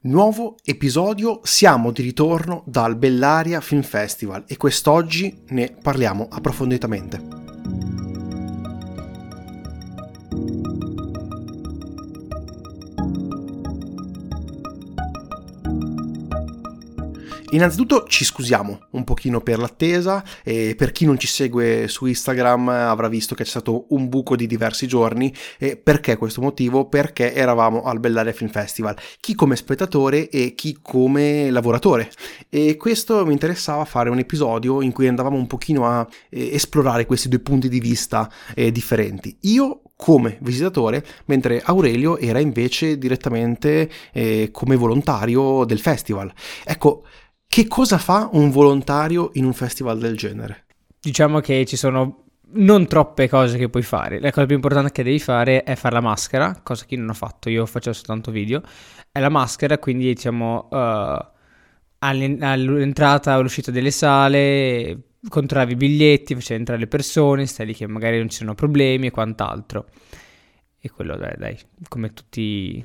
Nuovo episodio, siamo di ritorno dal Bellaria Film Festival e quest'oggi ne parliamo approfonditamente. Innanzitutto ci scusiamo un pochino per l'attesa e per chi non ci segue su Instagram avrà visto che c'è stato un buco di diversi giorni e perché questo motivo? Perché eravamo al Bellaria Film Festival, chi come spettatore e chi come lavoratore e questo mi interessava fare un episodio in cui andavamo un pochino a eh, esplorare questi due punti di vista eh, differenti. Io come visitatore, mentre Aurelio era invece direttamente eh, come volontario del festival. Ecco, che cosa fa un volontario in un festival del genere? Diciamo che ci sono non troppe cose che puoi fare. La cosa più importante che devi fare è fare la maschera, cosa che io non ho fatto, io facevo soltanto video. È la maschera, quindi diciamo uh, all'entrata e all'uscita delle sale controllavi i biglietti, facevi entrare le persone, stai lì che magari non ci sono problemi e quant'altro. E quello dai, dai, come tutti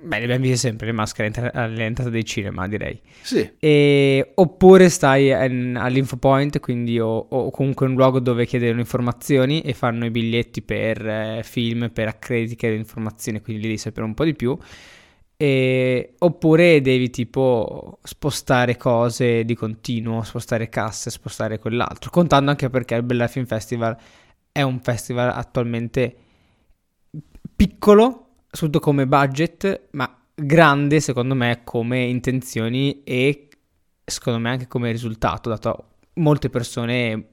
Beh, le abbiamo viste sempre le maschere all'entrata dei cinema, direi. Sì. E, oppure stai in, all'info point, quindi o, o, comunque un luogo dove chiedono informazioni e fanno i biglietti per eh, film, per accrediti che informazioni, quindi lì devi sapere un po' di più. E, oppure devi tipo spostare cose di continuo, spostare casse, spostare quell'altro. Contando anche perché il Bella Film Festival è un festival attualmente piccolo soprattutto come budget, ma grande secondo me come intenzioni e secondo me anche come risultato, dato molte persone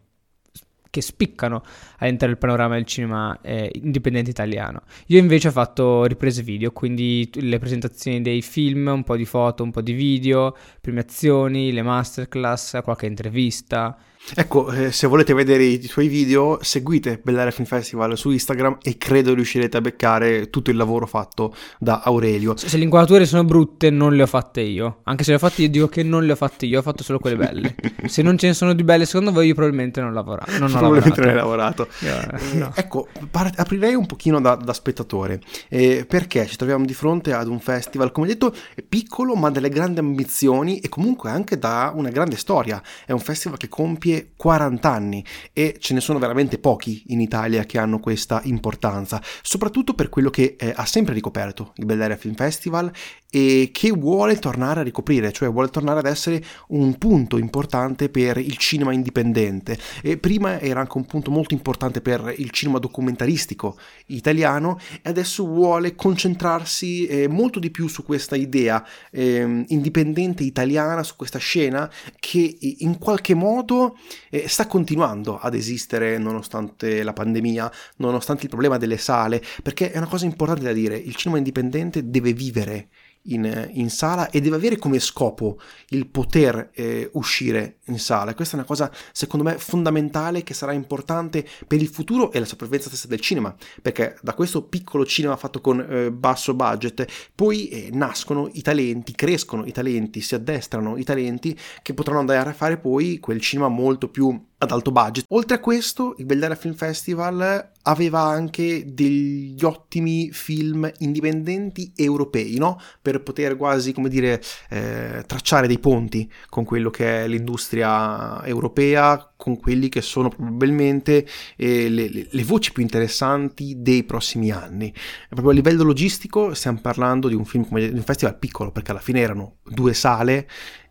che spiccano all'interno del panorama del cinema eh, indipendente italiano. Io invece ho fatto riprese video, quindi le presentazioni dei film, un po' di foto, un po' di video, premiazioni, le masterclass, qualche intervista. Ecco, eh, se volete vedere i suoi video, seguite Bellaria Film Festival su Instagram e credo riuscirete a beccare tutto il lavoro fatto da Aurelio. Se, se le inquadrature sono brutte, non le ho fatte io. Anche se le ho fatte io, dico che non le ho fatte io, ho fatto solo quelle belle. se non ce ne sono di belle, secondo voi, io probabilmente non, lavora- non ho probabilmente lavorato. non hai lavorato. Io, no. eh, ecco, par- aprirei un pochino da, da spettatore, eh, perché ci troviamo di fronte ad un festival, come detto, piccolo ma dalle grandi ambizioni e comunque anche da una grande storia. È un festival che compie 40 anni e ce ne sono veramente pochi in Italia che hanno questa importanza, soprattutto per quello che eh, ha sempre ricoperto il Belleria Film Festival e che vuole tornare a ricoprire, cioè vuole tornare ad essere un punto importante per il cinema indipendente. E prima era anche un punto molto importante per il cinema documentaristico italiano e adesso vuole concentrarsi eh, molto di più su questa idea eh, indipendente italiana, su questa scena che in qualche modo eh, sta continuando ad esistere nonostante la pandemia, nonostante il problema delle sale, perché è una cosa importante da dire, il cinema indipendente deve vivere in, in, sala e deve avere come scopo il poter eh, uscire in sala. Questa è una cosa secondo me fondamentale che sarà importante per il futuro e la sopravvivenza stessa del cinema, perché da questo piccolo cinema fatto con eh, basso budget poi eh, nascono i talenti, crescono i talenti, si addestrano i talenti che potranno andare a fare poi quel cinema molto più ad alto budget. Oltre a questo, il Belldera Film Festival aveva anche degli ottimi film indipendenti europei, no? Per poter quasi, come dire, eh, tracciare dei ponti con quello che è l'industria europea, con quelli che sono probabilmente eh, le, le, voci più interessanti dei prossimi anni. Proprio a livello logistico stiamo parlando di un film come di un festival piccolo, perché alla fine erano due sale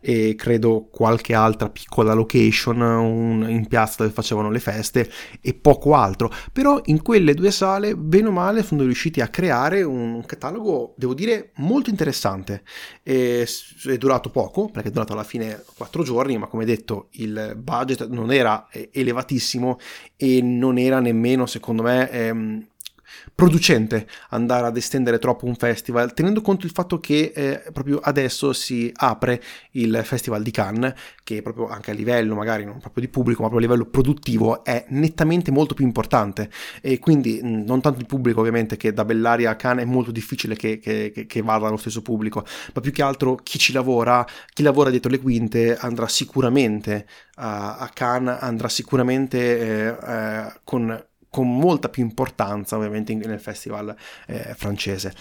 e credo qualche altra piccola location un, in piazza dove facevano le feste e poco altro. Però in quelle due sale, bene o male, sono riusciti a creare un catalogo, devo dire, molto interessante. E, è durato poco, perché è durato alla fine quattro giorni, ma come detto il budget non era eh, elevatissimo e non era nemmeno, secondo me, ehm, producente andare ad estendere troppo un festival, tenendo conto il fatto che eh, proprio adesso si apre il Festival di Cannes, che proprio anche a livello magari non proprio di pubblico, ma proprio a livello produttivo è nettamente molto più importante. E quindi non tanto il pubblico ovviamente che da Bellaria a Cannes è molto difficile che, che, che, vada allo stesso pubblico, ma più che altro chi ci lavora, chi lavora dietro le quinte andrà sicuramente a, a Cannes, andrà sicuramente eh, eh, con con molta più importanza ovviamente nel festival eh, francese.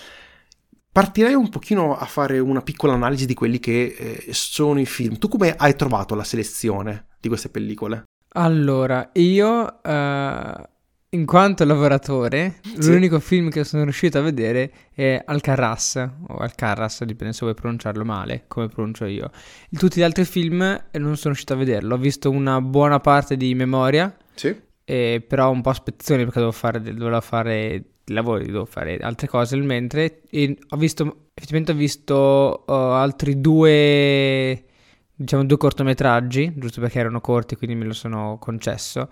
partirei un pochino a fare una piccola analisi di quelli che eh, sono i film. Tu come hai trovato la selezione di queste pellicole? Allora, io uh, in quanto lavoratore, sì. l'unico film che sono riuscito a vedere è Alcarras, o Alcarras, dipende se vuoi pronunciarlo male, come pronuncio io. Tutti gli altri film non sono riuscito a vederlo, ho visto una buona parte di memoria, sì. Eh, però un po' a spezzoni perché dovevo fare, dovevo fare lavori, devo fare altre cose nel mentre, e ho visto, effettivamente ho visto uh, altri due, diciamo due cortometraggi, giusto perché erano corti, quindi me lo sono concesso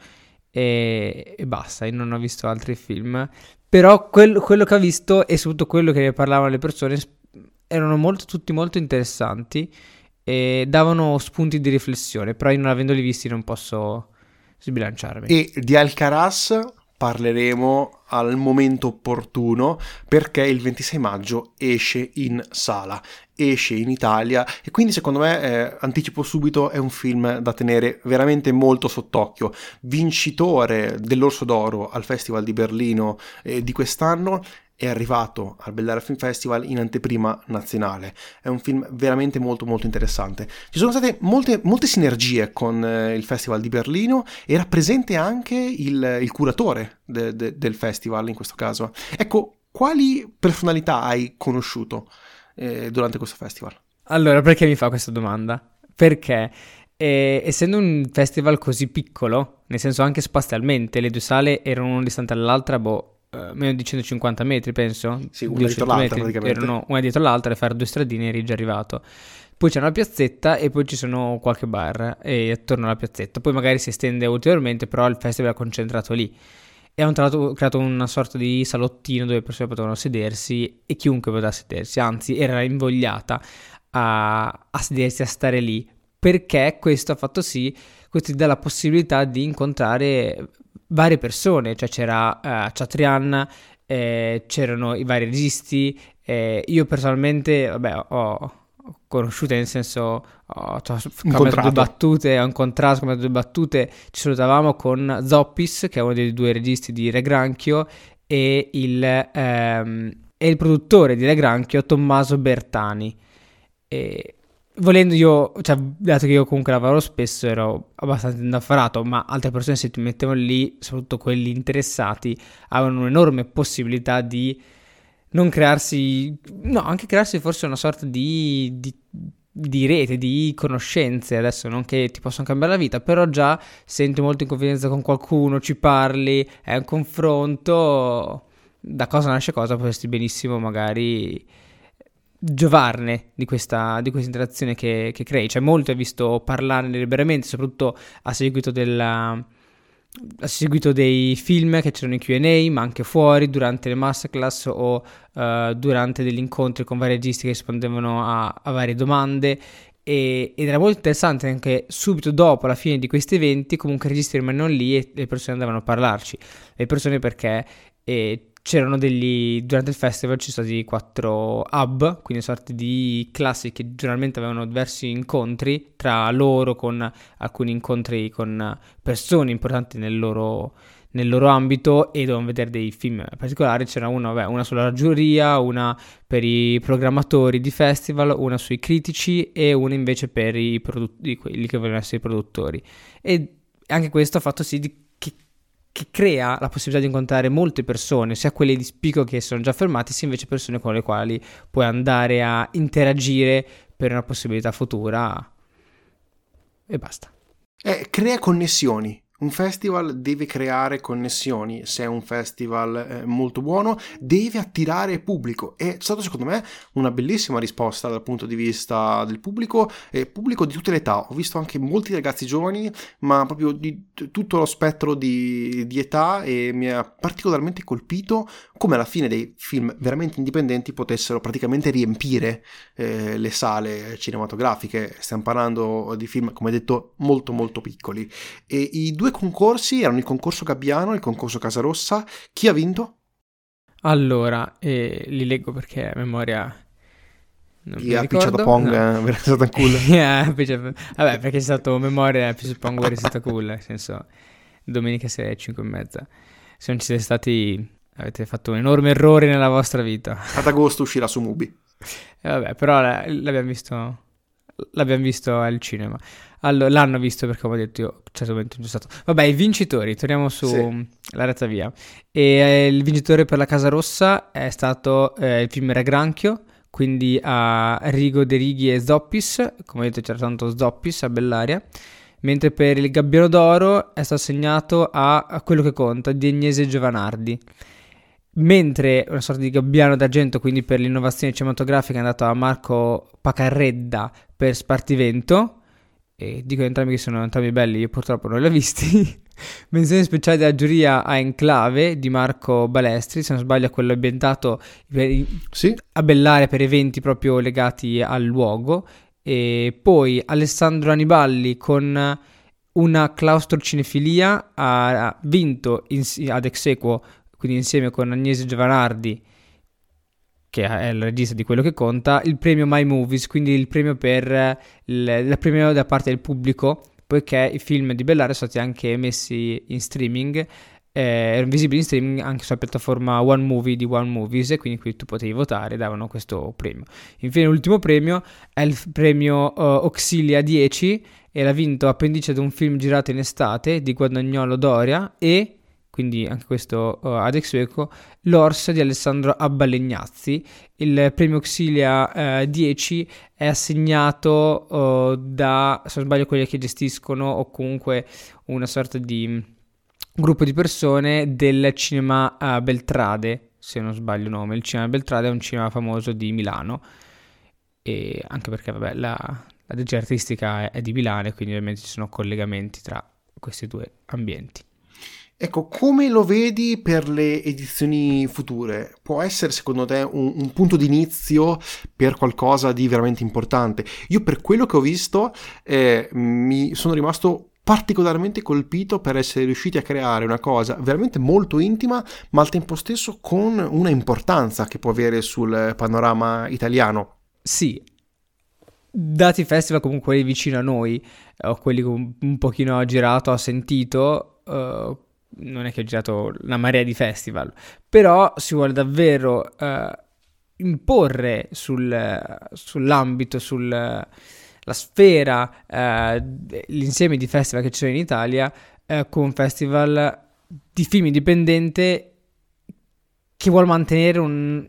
e, e basta, io non ho visto altri film. Però quel, quello che ho visto e soprattutto quello che ne parlavano le persone erano molto, tutti molto interessanti e davano spunti di riflessione, però io non avendoli visti non posso sbilanciarmi. E di Alcaraz parleremo al momento opportuno perché il 26 maggio esce in sala, esce in Italia e quindi secondo me, eh, anticipo subito, è un film da tenere veramente molto sott'occhio. Vincitore dell'Orso d'Oro al Festival di Berlino eh, di quest'anno è arrivato al Bellera Film Festival in anteprima nazionale. È un film veramente molto molto interessante. Ci sono state molte, molte sinergie con eh, il Festival di Berlino, era presente anche il, il curatore de, de, del festival in questo caso. Ecco, quali personalità hai conosciuto eh, durante questo festival? Allora, perché mi fa questa domanda? Perché eh, essendo un festival così piccolo, nel senso anche spazialmente, le due sale erano una distante dall'altra, boh, uh, meno di 150 metri, penso. Sì, una dietro l'altra metri. praticamente. Erano una dietro l'altra e fare due stradine eri già arrivato. Poi c'è una piazzetta e poi ci sono qualche bar e attorno alla piazzetta. Poi magari si estende ulteriormente, però il festival è concentrato lì. E hanno tra l'altro creato una sorta di salottino dove le persone potevano sedersi e chiunque poteva sedersi, anzi era invogliata a, a sedersi, a stare lì, perché questo ha fatto sì, questo ti dà la possibilità di incontrare varie persone, cioè c'era uh, Chatrian, eh, c'erano i vari registi, eh, io personalmente, vabbè, ho, conosciute nel senso ho, ho cambiato due battute ho incontrato, cambiato due battute. Ci salutavamo con Zoppis che è uno dei due registi di Re Granchio e il, ehm, e il produttore di Re Granchio Tommaso Bertani. E volendo io, cioè, dato che io comunque lavoro spesso, ero abbastanza indaffarato, ma altre persone se ti mettevano lì, soprattutto quelli interessati, avevano un'enorme possibilità di non crearsi, no, anche crearsi forse una sorta di, di, di rete, di conoscenze, adesso non che ti possono cambiare la vita, però già senti molto in confidenza con qualcuno, ci parli, è un confronto, da cosa nasce cosa, potresti benissimo magari giovarne di questa, di questa interazione che, che crei. Cioè, molto hai visto parlarne liberamente, soprattutto a seguito della a seguito dei film che c'erano in QA, ma anche fuori, durante le masterclass o uh, durante degli incontri con vari registi che rispondevano a, a varie domande. E, ed era molto interessante anche subito dopo la fine di questi eventi, comunque i registi rimanevano lì e le persone andavano a parlarci. Le persone perché eh, c'erano degli durante il festival ci sono stati quattro hub quindi sorte di classi che generalmente avevano diversi incontri tra loro con alcuni incontri con persone importanti nel loro, nel loro ambito e dovevano vedere dei film particolari. C'era una, vabbè, una sulla giuria una per i programmatori di festival una sui critici e una invece per i produttori quelli che volevano essere i produttori. E anche questo ha fatto sì di che crea la possibilità di incontrare molte persone, sia quelle di spicco che sono già fermate, sia invece persone con le quali puoi andare a interagire per una possibilità futura e basta. Eh, crea connessioni, un festival deve creare connessioni, se è un festival eh, molto buono deve attirare pubblico. È stata secondo me una bellissima risposta dal punto di vista del pubblico, eh, pubblico di tutte le età. Ho visto anche molti ragazzi giovani, ma proprio di tutto lo spettro di, di età e mi ha particolarmente colpito come alla fine dei film veramente indipendenti potessero praticamente riempire eh, le sale cinematografiche. Stiamo parlando di film, come detto, molto molto piccoli. E i due concorsi erano il concorso Gabbiano e il concorso Casarossa. Chi ha vinto? Allora, eh, li leggo perché a memoria non Chi ha picciato Pong no. è stato cool. yeah, Vabbè, perché è stato memoria più su Pong è stato cool, nel senso domenica sera alle 5 e mezza. Se non ci siete stati avete fatto un enorme errore nella vostra vita. Ad agosto uscirà su Mubi. E vabbè, però l'abbiamo visto, l'abbiamo visto al cinema. Allora, l'hanno visto perché come ho detto io certamente non c'è stato. Vabbè, i vincitori, torniamo sulla sì. retta via. E eh, il vincitore per la Casa Rossa è stato eh, il film Regranchio, quindi a Rigo De Righi e Zoppis, come vedete c'era tanto Zoppis a Bellaria. Mentre per il Gabbiano d'Oro è stato assegnato a, a quello che conta, di Agnese Giovanardi. Mentre una sorta di gabbiano d'argento, quindi per l'innovazione cinematografica, è andato a Marco Pacarredda per Spartivento e dico entrambi che sono entrambi belli, io purtroppo non li ho visti. Menzione speciale della giuria a Enclave di Marco Balestri, se non sbaglio quello ambientato sì. a Bellaria per eventi proprio legati al luogo. E poi Alessandro Aniballi con una claustrocinefilia ha vinto in, ad Exequo, quindi insieme con Agnese Giovanardi che è il regista di quello che conta, il premio My Movies, quindi il premio per il, premio da parte del pubblico, poiché i film di Bellaria sono stati anche messi in streaming, eh, visibili in streaming anche sulla piattaforma One Movie di One Movies e quindi qui tu potevi votare e davano questo premio. Infine l'ultimo premio è il premio uh, Auxilia 10 e l'ha vinto Appendice ad un film girato in estate di Guadagnolo Doria e quindi anche questo uh, ad Exueco, l'Ors di Alessandro Abbalegnazzi. Il premio Auxilia uh, 10 è assegnato uh, da, se non sbaglio, quelli che gestiscono o comunque una sorta di mm, gruppo di persone del cinema Beltrade, se non sbaglio il nome. Il cinema Beltrade è un cinema famoso di Milano, e anche perché vabbè, la, la artistica è, è di Milano e quindi ovviamente ci sono collegamenti tra questi due ambienti. Ecco, come lo vedi per le edizioni future? Può essere secondo te un, un, punto di inizio per qualcosa di veramente importante? Io per quello che ho visto eh, mi sono rimasto particolarmente colpito per essere riusciti a creare una cosa veramente molto intima, ma al tempo stesso con una importanza che può avere sul panorama italiano. Sì, dati festival comunque vicino a noi, o quelli che un pochino ha girato, ha sentito, uh, non è che ho girato una marea di festival, però si vuole davvero uh, imporre sul, sull'ambito, sulla sfera, uh, l'insieme di festival che sono in Italia uh, con festival di film indipendente che vuole mantenere un,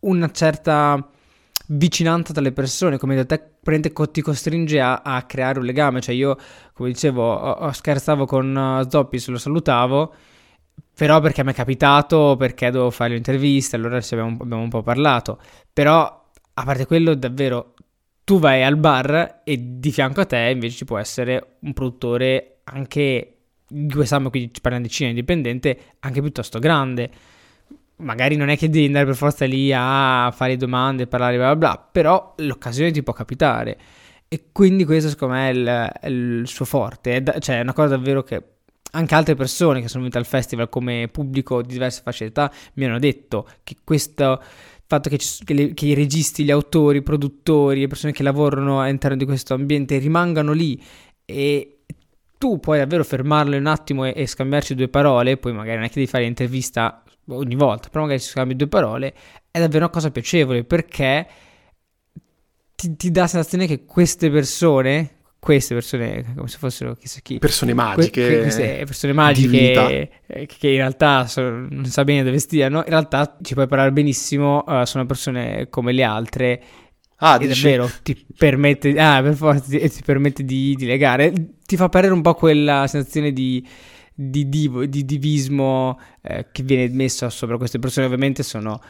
una certa vicinanza tra le persone, come da te ti costringe a, a, creare un legame. Cioè, io, come dicevo, scherzavo con uh, Zoppis, lo salutavo, però perché mi è capitato, perché dovevo fare l'intervista, allora ci abbiamo, abbiamo un po' parlato. Però, a parte quello, davvero, tu vai al bar e di fianco a te invece ci può essere un produttore anche di quest'anno, quindi parliamo di cinema indipendente, anche piuttosto grande magari non è che devi andare per forza lì a fare domande, parlare bla bla bla, però l'occasione ti può capitare. E quindi questo secondo me è il, è il suo forte, è da, cioè è una cosa davvero che anche altre persone che sono venute al festival come pubblico di diverse fasce d'età mi hanno detto che questo fatto che, ci, che, le, che, i registi, gli autori, i produttori, le persone che lavorano all'interno di questo ambiente rimangano lì e tu puoi davvero fermarlo un attimo e, e scambiarci due parole, poi magari non è che devi fare l'intervista ogni volta, però magari si scambi due parole, è davvero una cosa piacevole perché ti, ti dà la sensazione che queste persone, queste persone come se fossero chissà chi persone magiche que- queste persone magiche eh, che in realtà sono, non sa bene dove stiano in realtà ci puoi parlare benissimo uh, sono persone come le altre ah, e dici... davvero ti permette ah per forza ti, ti permette di, di legare ti fa perdere un po' quella sensazione di di, divo, di divismo eh, che viene messo sopra queste persone ovviamente sono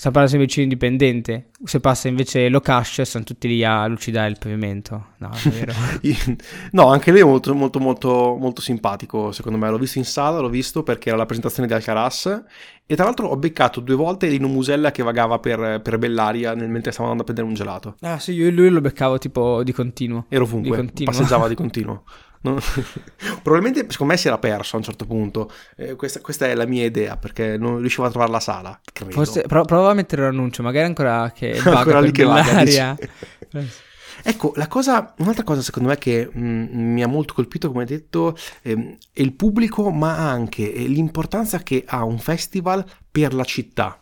sta parlando sempre vicino indipendente se passa invece lo cash sono tutti lì a lucidare il pavimento. No no anche lei è molto molto molto molto simpatico secondo me. L'ho visto in sala l'ho visto perché era la presentazione di Alcaraz. E tra l'altro ho beccato due volte Lino Musella che vagava per, per Bellaria nel, mentre stavo andando a prendere un gelato. Ah sì io e lui lo beccavo tipo di continuo. Ero ovunque di continuo. passeggiava di continuo No? Probabilmente secondo me si era perso a un certo punto. Eh, questa, questa, è la mia idea perché non riuscivo a trovare la sala. Credo. Forse pro- prova a mettere un annuncio, magari ancora che ancora lì che vaga, Ecco, la cosa, un'altra cosa secondo me che mh, mm, mi ha molto colpito, come detto, ehm, è il pubblico, ma anche eh, l'importanza che ha un festival per la città.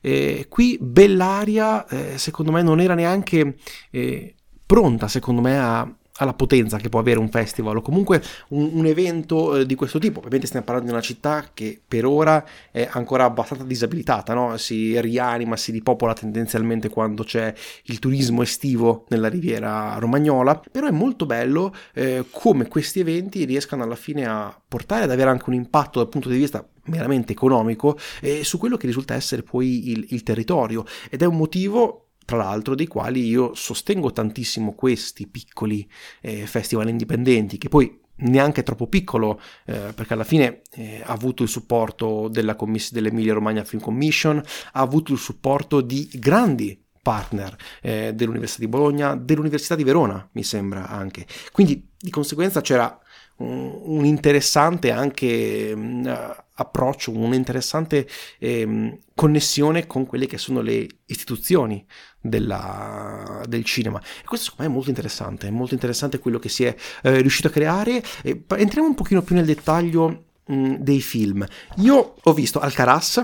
Eh, qui Bellaria, eh, secondo me, non era neanche eh, pronta, secondo me, a, alla potenza che può avere un festival o comunque un, un evento eh, di questo tipo. Ovviamente stiamo parlando di una città che per ora è ancora abbastanza disabilitata, no? si rianima, si ripopola tendenzialmente quando c'è il turismo estivo nella riviera romagnola, però è molto bello eh, come questi eventi riescano alla fine a portare ad avere anche un impatto dal punto di vista meramente economico eh, su quello che risulta essere poi il, il territorio ed è un motivo tra l'altro dei quali io sostengo tantissimo questi piccoli eh, festival indipendenti che poi neanche troppo piccolo eh, perché alla fine eh, ha avuto il supporto della commiss- dell'Emilia Romagna Film Commission ha avuto il supporto di grandi partner eh, dell'Università di Bologna dell'Università di Verona mi sembra anche. Quindi di conseguenza c'era un, interessante anche mm, approccio, un'interessante eh, connessione con quelle che sono le istituzioni della, del cinema. E questo secondo me è molto interessante, è molto interessante quello che si è eh, riuscito a creare. E entriamo un pochino più nel dettaglio mh, mm, dei film. Io ho visto Alcaraz,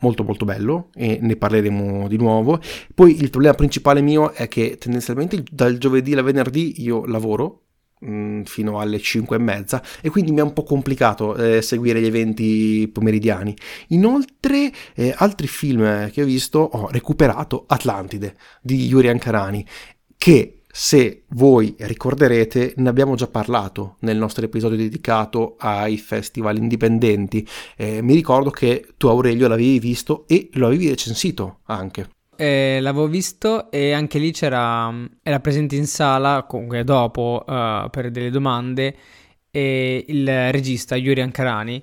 molto molto bello e ne parleremo di nuovo. Poi il problema principale mio è che tendenzialmente dal giovedì al venerdì io lavoro Mm, fino alle 5 e mezza e quindi mi è un po' complicato eh, seguire gli eventi pomeridiani. Inoltre, eh, altri film che ho visto, ho recuperato Atlantide di Yuri Ankarani, che se voi ricorderete ne abbiamo già parlato nel nostro episodio dedicato ai festival indipendenti. Eh, mi ricordo che tu Aurelio l'avevi visto e lo avevi recensito anche eh, l'avevo visto e anche lì c'era, era presente in sala, comunque dopo, uh, per delle domande, e il regista Yuri Ankarani,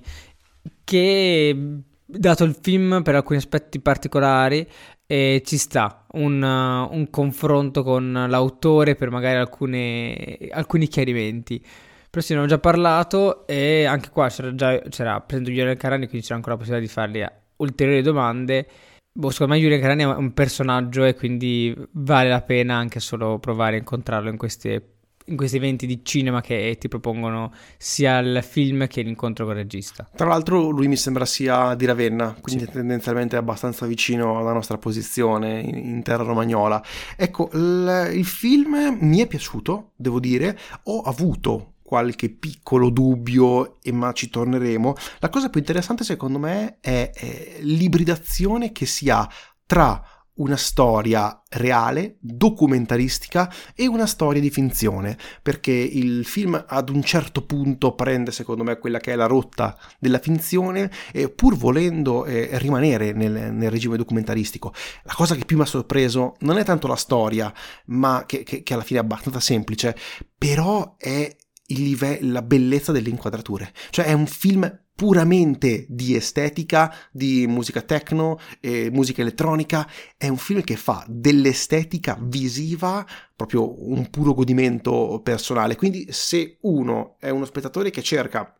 che dato il film per alcuni aspetti particolari eh, ci sta un, uh, un, confronto con l'autore per magari alcune, alcuni chiarimenti. Però sì, ne ho già parlato e anche qua c'era già c'era presente Yuri Ankarani, quindi c'era ancora la possibilità di fargli ulteriori domande Boh, secondo me Yuri Carani è un personaggio e quindi vale la pena anche solo provare a incontrarlo in, queste, in questi eventi di cinema che ti propongono sia il film che l'incontro con il regista. Tra l'altro lui mi sembra sia di Ravenna, quindi sì. tendenzialmente abbastanza vicino alla nostra posizione in, in terra romagnola. Ecco, il, il film mi è piaciuto, devo dire, ho avuto qualche piccolo dubbio, ma ci torneremo. La cosa più interessante secondo me è, è l'ibridazione che si ha tra una storia reale, documentaristica e una storia di finzione, perché il film ad un certo punto prende secondo me quella che è la rotta della finzione, e pur volendo eh, rimanere nel, nel, regime documentaristico. La cosa che più mi ha sorpreso non è tanto la storia, ma che, che, che alla fine è abbastanza semplice, però è live- la bellezza delle inquadrature. Cioè è un film puramente di estetica, di musica techno, e musica elettronica, è un film che fa dell'estetica visiva proprio un puro godimento personale. Quindi se uno è uno spettatore che cerca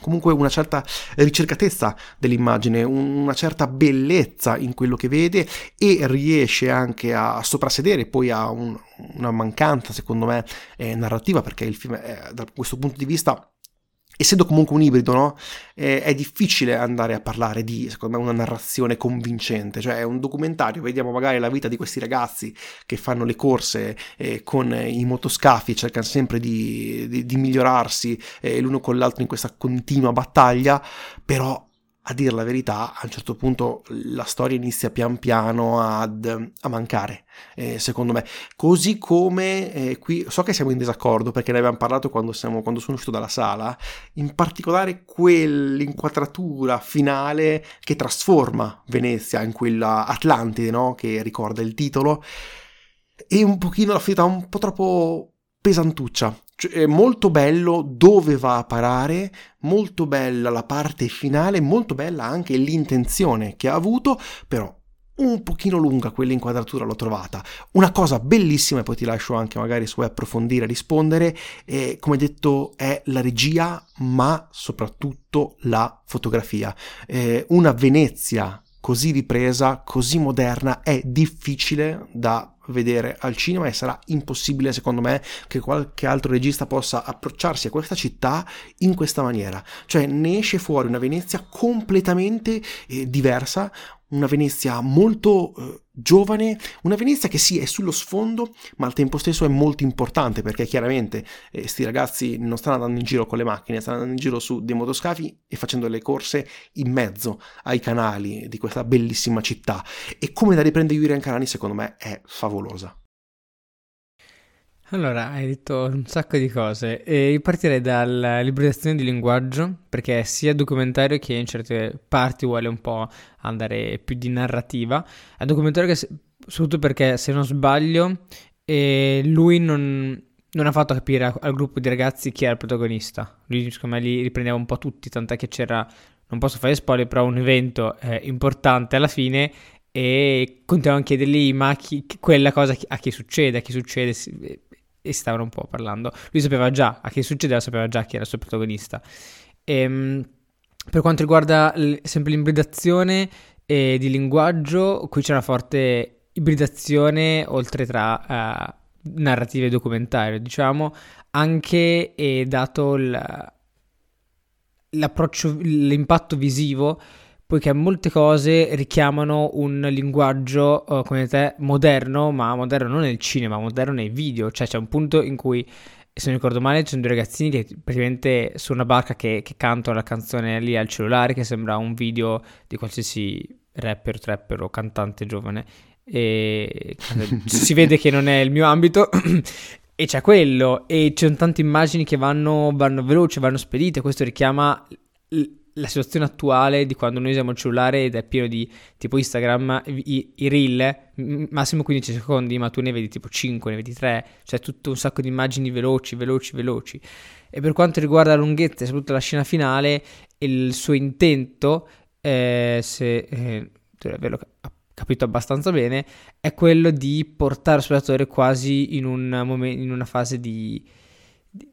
comunque una certa ricercatezza dell'immagine, una certa bellezza in quello che vede e riesce anche a soprassedere poi a un, una mancanza, secondo me, eh, narrativa, perché il film è, da questo punto di vista essendo comunque un ibrido, no? è difficile andare a parlare di, secondo me, una narrazione convincente, cioè è un documentario, vediamo magari la vita di questi ragazzi che fanno le corse eh, con i motoscafi, cercano sempre di, di, di migliorarsi eh, l'uno con l'altro in questa continua battaglia, però a dire la verità, a un certo punto la storia inizia pian piano ad, a mancare, eh, secondo me. Così come eh, qui, so che siamo in disaccordo perché ne abbiamo parlato quando, siamo, quando sono uscito dalla sala, in particolare quell'inquadratura finale che trasforma Venezia in quella Atlantide, no? che ricorda il titolo, e un pochino la finita un po' troppo pesantuccia. Cioè, molto bello dove va a parare, molto bella la parte finale, molto bella anche l'intenzione che ha avuto, però un pochino lunga quell'inquadratura l'ho trovata. Una cosa bellissima, e poi ti lascio anche magari vuoi approfondire, rispondere, è, come detto è la regia, ma soprattutto la fotografia. Eh, una Venezia così ripresa, così moderna, è difficile da vedere al cinema e sarà impossibile secondo me che qualche altro regista possa approcciarsi a questa città in questa maniera. Cioè ne esce fuori una Venezia completamente eh, diversa, una Venezia molto eh, giovane, una Venezia che sì è sullo sfondo, ma al tempo stesso è molto importante perché chiaramente questi eh, ragazzi non stanno andando in giro con le macchine, stanno andando in giro su dei motoscafi e facendo le corse in mezzo ai canali di questa bellissima città. E come da riprende Yuri Ancarani secondo me è favolosa. Allora, hai detto un sacco di cose. E io partirei dalla liberazione di linguaggio, perché sia documentario che in certe parti vuole un po' andare più di narrativa. È un documentario che, soprattutto perché, se non sbaglio, eh, lui non, non, ha fatto capire al gruppo di ragazzi chi era il protagonista. Lui, secondo me, li riprendeva un po' tutti, tant'è che c'era, non posso fare spoiler, però un evento eh, importante alla fine e continuavano a chiedergli ma chi, quella cosa a chi succede, a chi succede e stavano un po' parlando. Lui sapeva già a chi succedeva, sapeva già chi era il suo protagonista. E, ehm, per quanto riguarda l- sempre l'ibridazione eh, di linguaggio, qui c'è una forte ibridazione oltre tra uh, narrativa e documentario, diciamo, anche eh, dato l- l'approccio, l'impatto visivo poiché molte cose richiamano un linguaggio, uh, come te, moderno, ma moderno non nel cinema, moderno nei video, cioè c'è un punto in cui, se non ricordo male, ci sono due ragazzini che praticamente su una barca che, che cantano la canzone lì al cellulare, che sembra un video di qualsiasi rapper, trapper o cantante giovane, e si vede che non è il mio ambito. E c'è quello. E ci sono tante immagini che vanno, vanno veloci, vanno spedite, questo richiama la situazione attuale di quando noi usiamo il cellulare ed è pieno di tipo Instagram, i, i reel, massimo 15 secondi, ma tu ne vedi tipo 5, ne vedi 3, cioè tutto un sacco di immagini veloci, veloci, veloci. E per quanto riguarda la lunghezza soprattutto la scena finale, il suo intento, eh, se eh, averlo capito abbastanza bene, è quello di portare lo spettatore quasi in, un momento, in una fase di, di,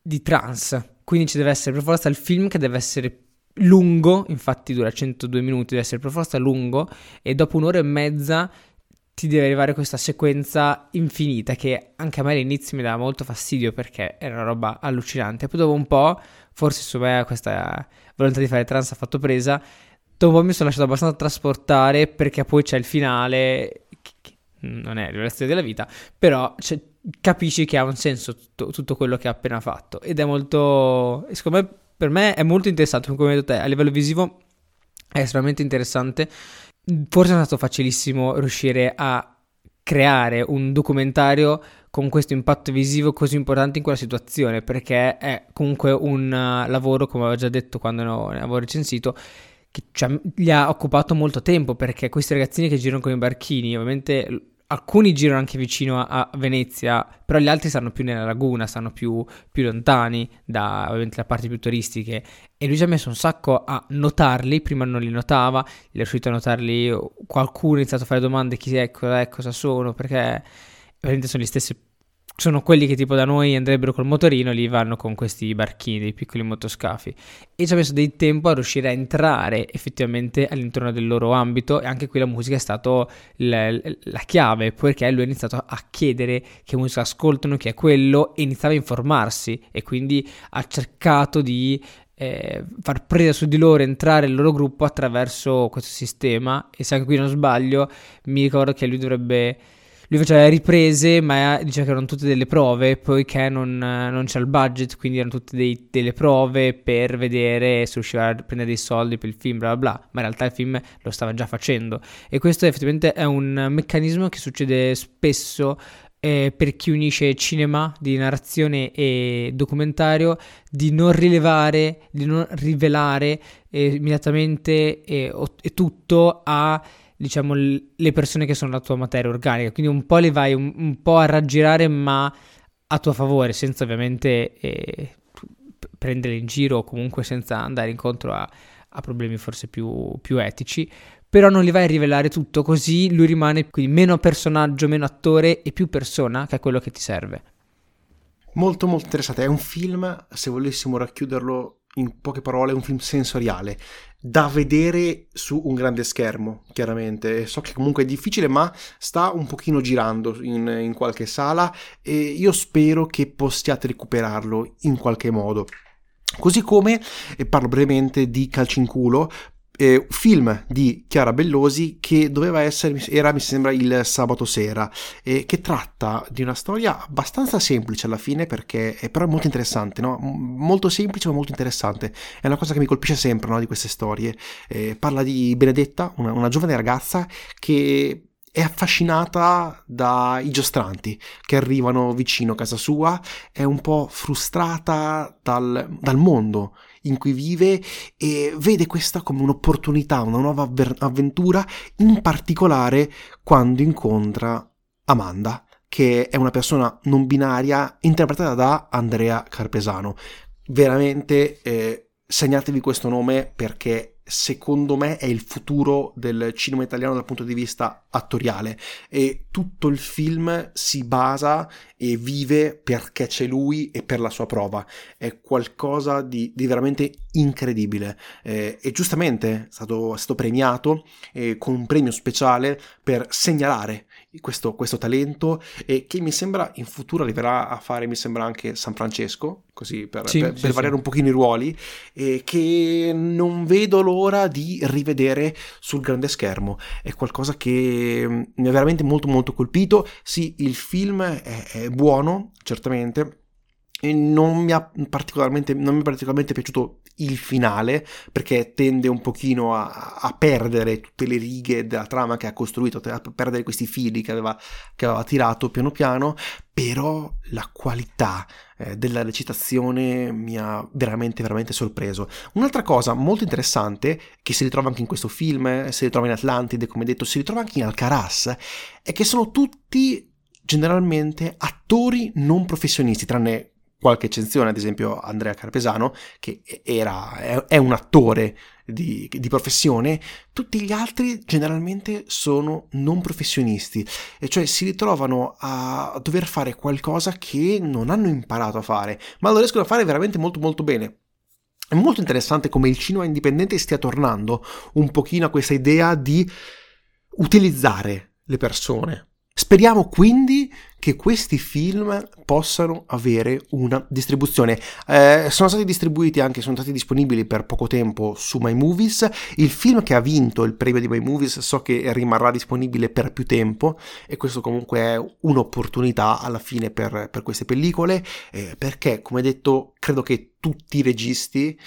di trance quindi ci deve essere per forza il film che deve essere lungo, infatti dura 102 minuti, deve essere per forza lungo e dopo un'ora e mezza ti deve arrivare questa sequenza infinita che anche a me all'inizio mi dava molto fastidio perché era una roba allucinante. Poi dopo un po', forse su me questa volontà di fare trans ha fatto presa, dopo un po' mi sono lasciato abbastanza trasportare perché poi c'è il finale che non è la rivelazione della vita, però capisci che ha un senso tutto, tutto, quello che ha appena fatto. Ed è molto, secondo me, per me è molto interessante, come hai detto te, a livello visivo è estremamente interessante, forse è stato facilissimo riuscire a creare un documentario con questo impatto visivo così importante in quella situazione, perché è comunque un lavoro, come avevo già detto quando ne avevo recensito, che gli ha occupato molto tempo perché questi ragazzini che girano con i barchini, ovviamente alcuni girano anche vicino a, a, Venezia, però gli altri stanno più nella laguna, stanno più, più, lontani da ovviamente le parti più turistiche. E lui ci ha messo un sacco a notarli, prima non li notava, gli è riuscito a notarli, qualcuno ha iniziato a fare domande chi è, cosa è, cosa sono, perché ovviamente sono gli stessi sono quelli che tipo da noi andrebbero col motorino, lì vanno con questi barchini, dei piccoli motoscafi. E ci ha messo del tempo a riuscire a entrare effettivamente all'interno del loro ambito e anche qui la musica è stata la, la chiave, perché lui ha iniziato a chiedere che musica ascoltano, chi è quello, e iniziava a informarsi e quindi ha cercato di eh, far presa su di loro, entrare nel loro gruppo attraverso questo sistema e se anche qui non sbaglio mi ricordo che lui dovrebbe lui faceva le riprese, ma diceva che erano tutte delle prove, poiché non, non c'era il budget, quindi erano tutte dei, delle prove per vedere se riusciva a prendere dei soldi per il film, bla bla bla, ma in realtà il film lo stava già facendo. E questo effettivamente è un meccanismo che succede spesso eh, per chi unisce cinema di narrazione e documentario di non rilevare, di non rivelare eh, immediatamente eh, e tutto a diciamo, le persone che sono la tua materia organica, quindi un po' le vai un, un po' a raggirare ma a tuo favore, senza ovviamente eh, prendere in giro o comunque senza andare incontro a, a problemi forse più, più, etici, però non li vai a rivelare tutto, così lui rimane quindi meno personaggio, meno attore e più persona, che è quello che ti serve. Molto molto interessante, è un film, se volessimo racchiuderlo in poche parole, un film sensoriale da vedere su un grande schermo, chiaramente. So che comunque è difficile, ma sta un pochino girando in, in qualche sala e io spero che possiate recuperarlo in qualche modo. Così come, e parlo brevemente di Calcinculo, eh, film di Chiara Bellosi che doveva essere, era mi sembra il sabato sera, eh, che tratta di una storia abbastanza semplice alla fine perché è però molto interessante, no? molto semplice ma molto interessante, è una cosa che mi colpisce sempre no? di queste storie. Eh, parla di Benedetta, una, una giovane ragazza che è affascinata dai giostranti che arrivano vicino a casa sua, è un po' frustrata dal, dal mondo in cui vive e vede questa come un'opportunità, una nuova avventura, in particolare quando incontra Amanda, che è una persona non binaria interpretata da Andrea Carpesano. Veramente eh, segnatevi questo nome perché secondo me è il futuro del cinema italiano dal punto di vista attoriale. E tutto il film si basa e vive perché c'è lui e per la sua prova. È qualcosa di, di veramente incredibile. Eh, e giustamente è stato, è stato premiato eh, con un premio speciale per segnalare questo, questo, talento e che mi sembra in futuro arriverà a fare mi sembra anche San Francesco così per, sì, per, sì, per variare sì. un pochino i ruoli e che non vedo l'ora di rivedere sul grande schermo è qualcosa che mm, mi ha veramente molto molto colpito sì il film è, è buono certamente e non mi, ha particolarmente, non mi è particolarmente piaciuto il finale perché tende un pochino a, a, perdere tutte le righe della trama che ha costruito, a perdere questi fili che aveva, che aveva tirato piano piano, però la qualità eh, della recitazione mi ha veramente veramente sorpreso. Un'altra cosa molto interessante che si ritrova anche in questo film, si ritrova in Atlantide, come detto, si ritrova anche in Alcaraz, è che sono tutti generalmente attori non professionisti, tranne qualche eccezione, ad esempio Andrea Carpesano, che era, è, un attore di, di, professione, tutti gli altri generalmente sono non professionisti, e cioè si ritrovano a dover fare qualcosa che non hanno imparato a fare, ma lo riescono a fare veramente molto molto bene. È molto interessante come il cinema indipendente stia tornando un pochino a questa idea di utilizzare le persone, Speriamo quindi che questi film possano avere una distribuzione. Eh, sono stati distribuiti anche, sono stati disponibili per poco tempo su My Movies. Il film che ha vinto il premio di My Movies so che rimarrà disponibile per più tempo e questo comunque è un'opportunità alla fine per, per queste pellicole eh, perché, come detto, credo che tutti i registi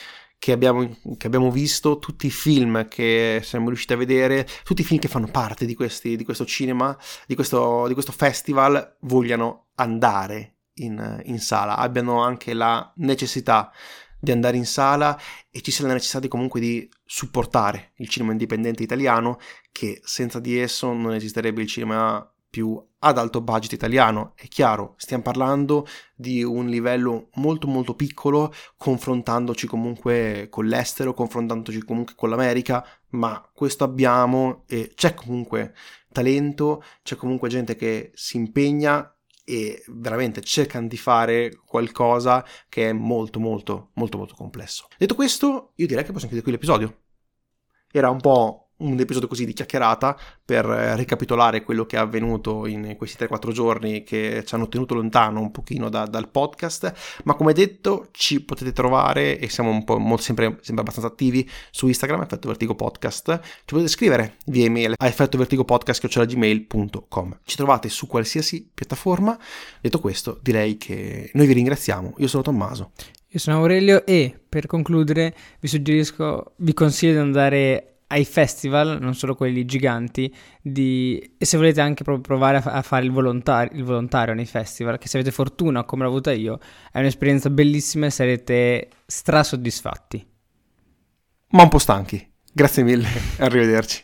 che abbiamo, che abbiamo, visto, tutti i film che siamo riusciti a vedere, tutti i film che fanno parte di, questi, di questo cinema, di questo, di questo, festival, vogliano andare in, in, sala, abbiano anche la necessità di andare in sala e ci sia la necessità di comunque di supportare il cinema indipendente italiano, che senza di esso non esisterebbe il cinema più ad alto budget italiano. È chiaro, stiamo parlando di un livello molto molto piccolo, confrontandoci comunque con l'estero, confrontandoci comunque con l'America, ma questo abbiamo e c'è comunque talento, c'è comunque gente che si impegna e veramente cercano di fare qualcosa che è molto molto molto molto complesso. Detto questo, io direi che possiamo chiudere qui l'episodio. Era un po' un episodio così di chiacchierata per eh, ricapitolare quello che è avvenuto in questi 3-4 giorni che ci hanno tenuto lontano un pochino da, dal podcast, ma come detto ci potete trovare e siamo un po' molto, sempre, sempre abbastanza attivi su Instagram, Effetto Vertigo Podcast, ci potete scrivere via email a effettovertigopodcast.gmail.com ci trovate su qualsiasi piattaforma, detto questo direi che noi vi ringraziamo, io sono Tommaso. Io sono Aurelio e per concludere vi suggerisco, vi consiglio di andare ai festival, non solo quelli giganti, di... e se volete anche provare a, a fare il volontario, il volontario, nei festival, che se avete fortuna come l'ho avuta io, è un'esperienza bellissima e sarete strasoddisfatti. Ma un po' stanchi. Grazie mille, arrivederci.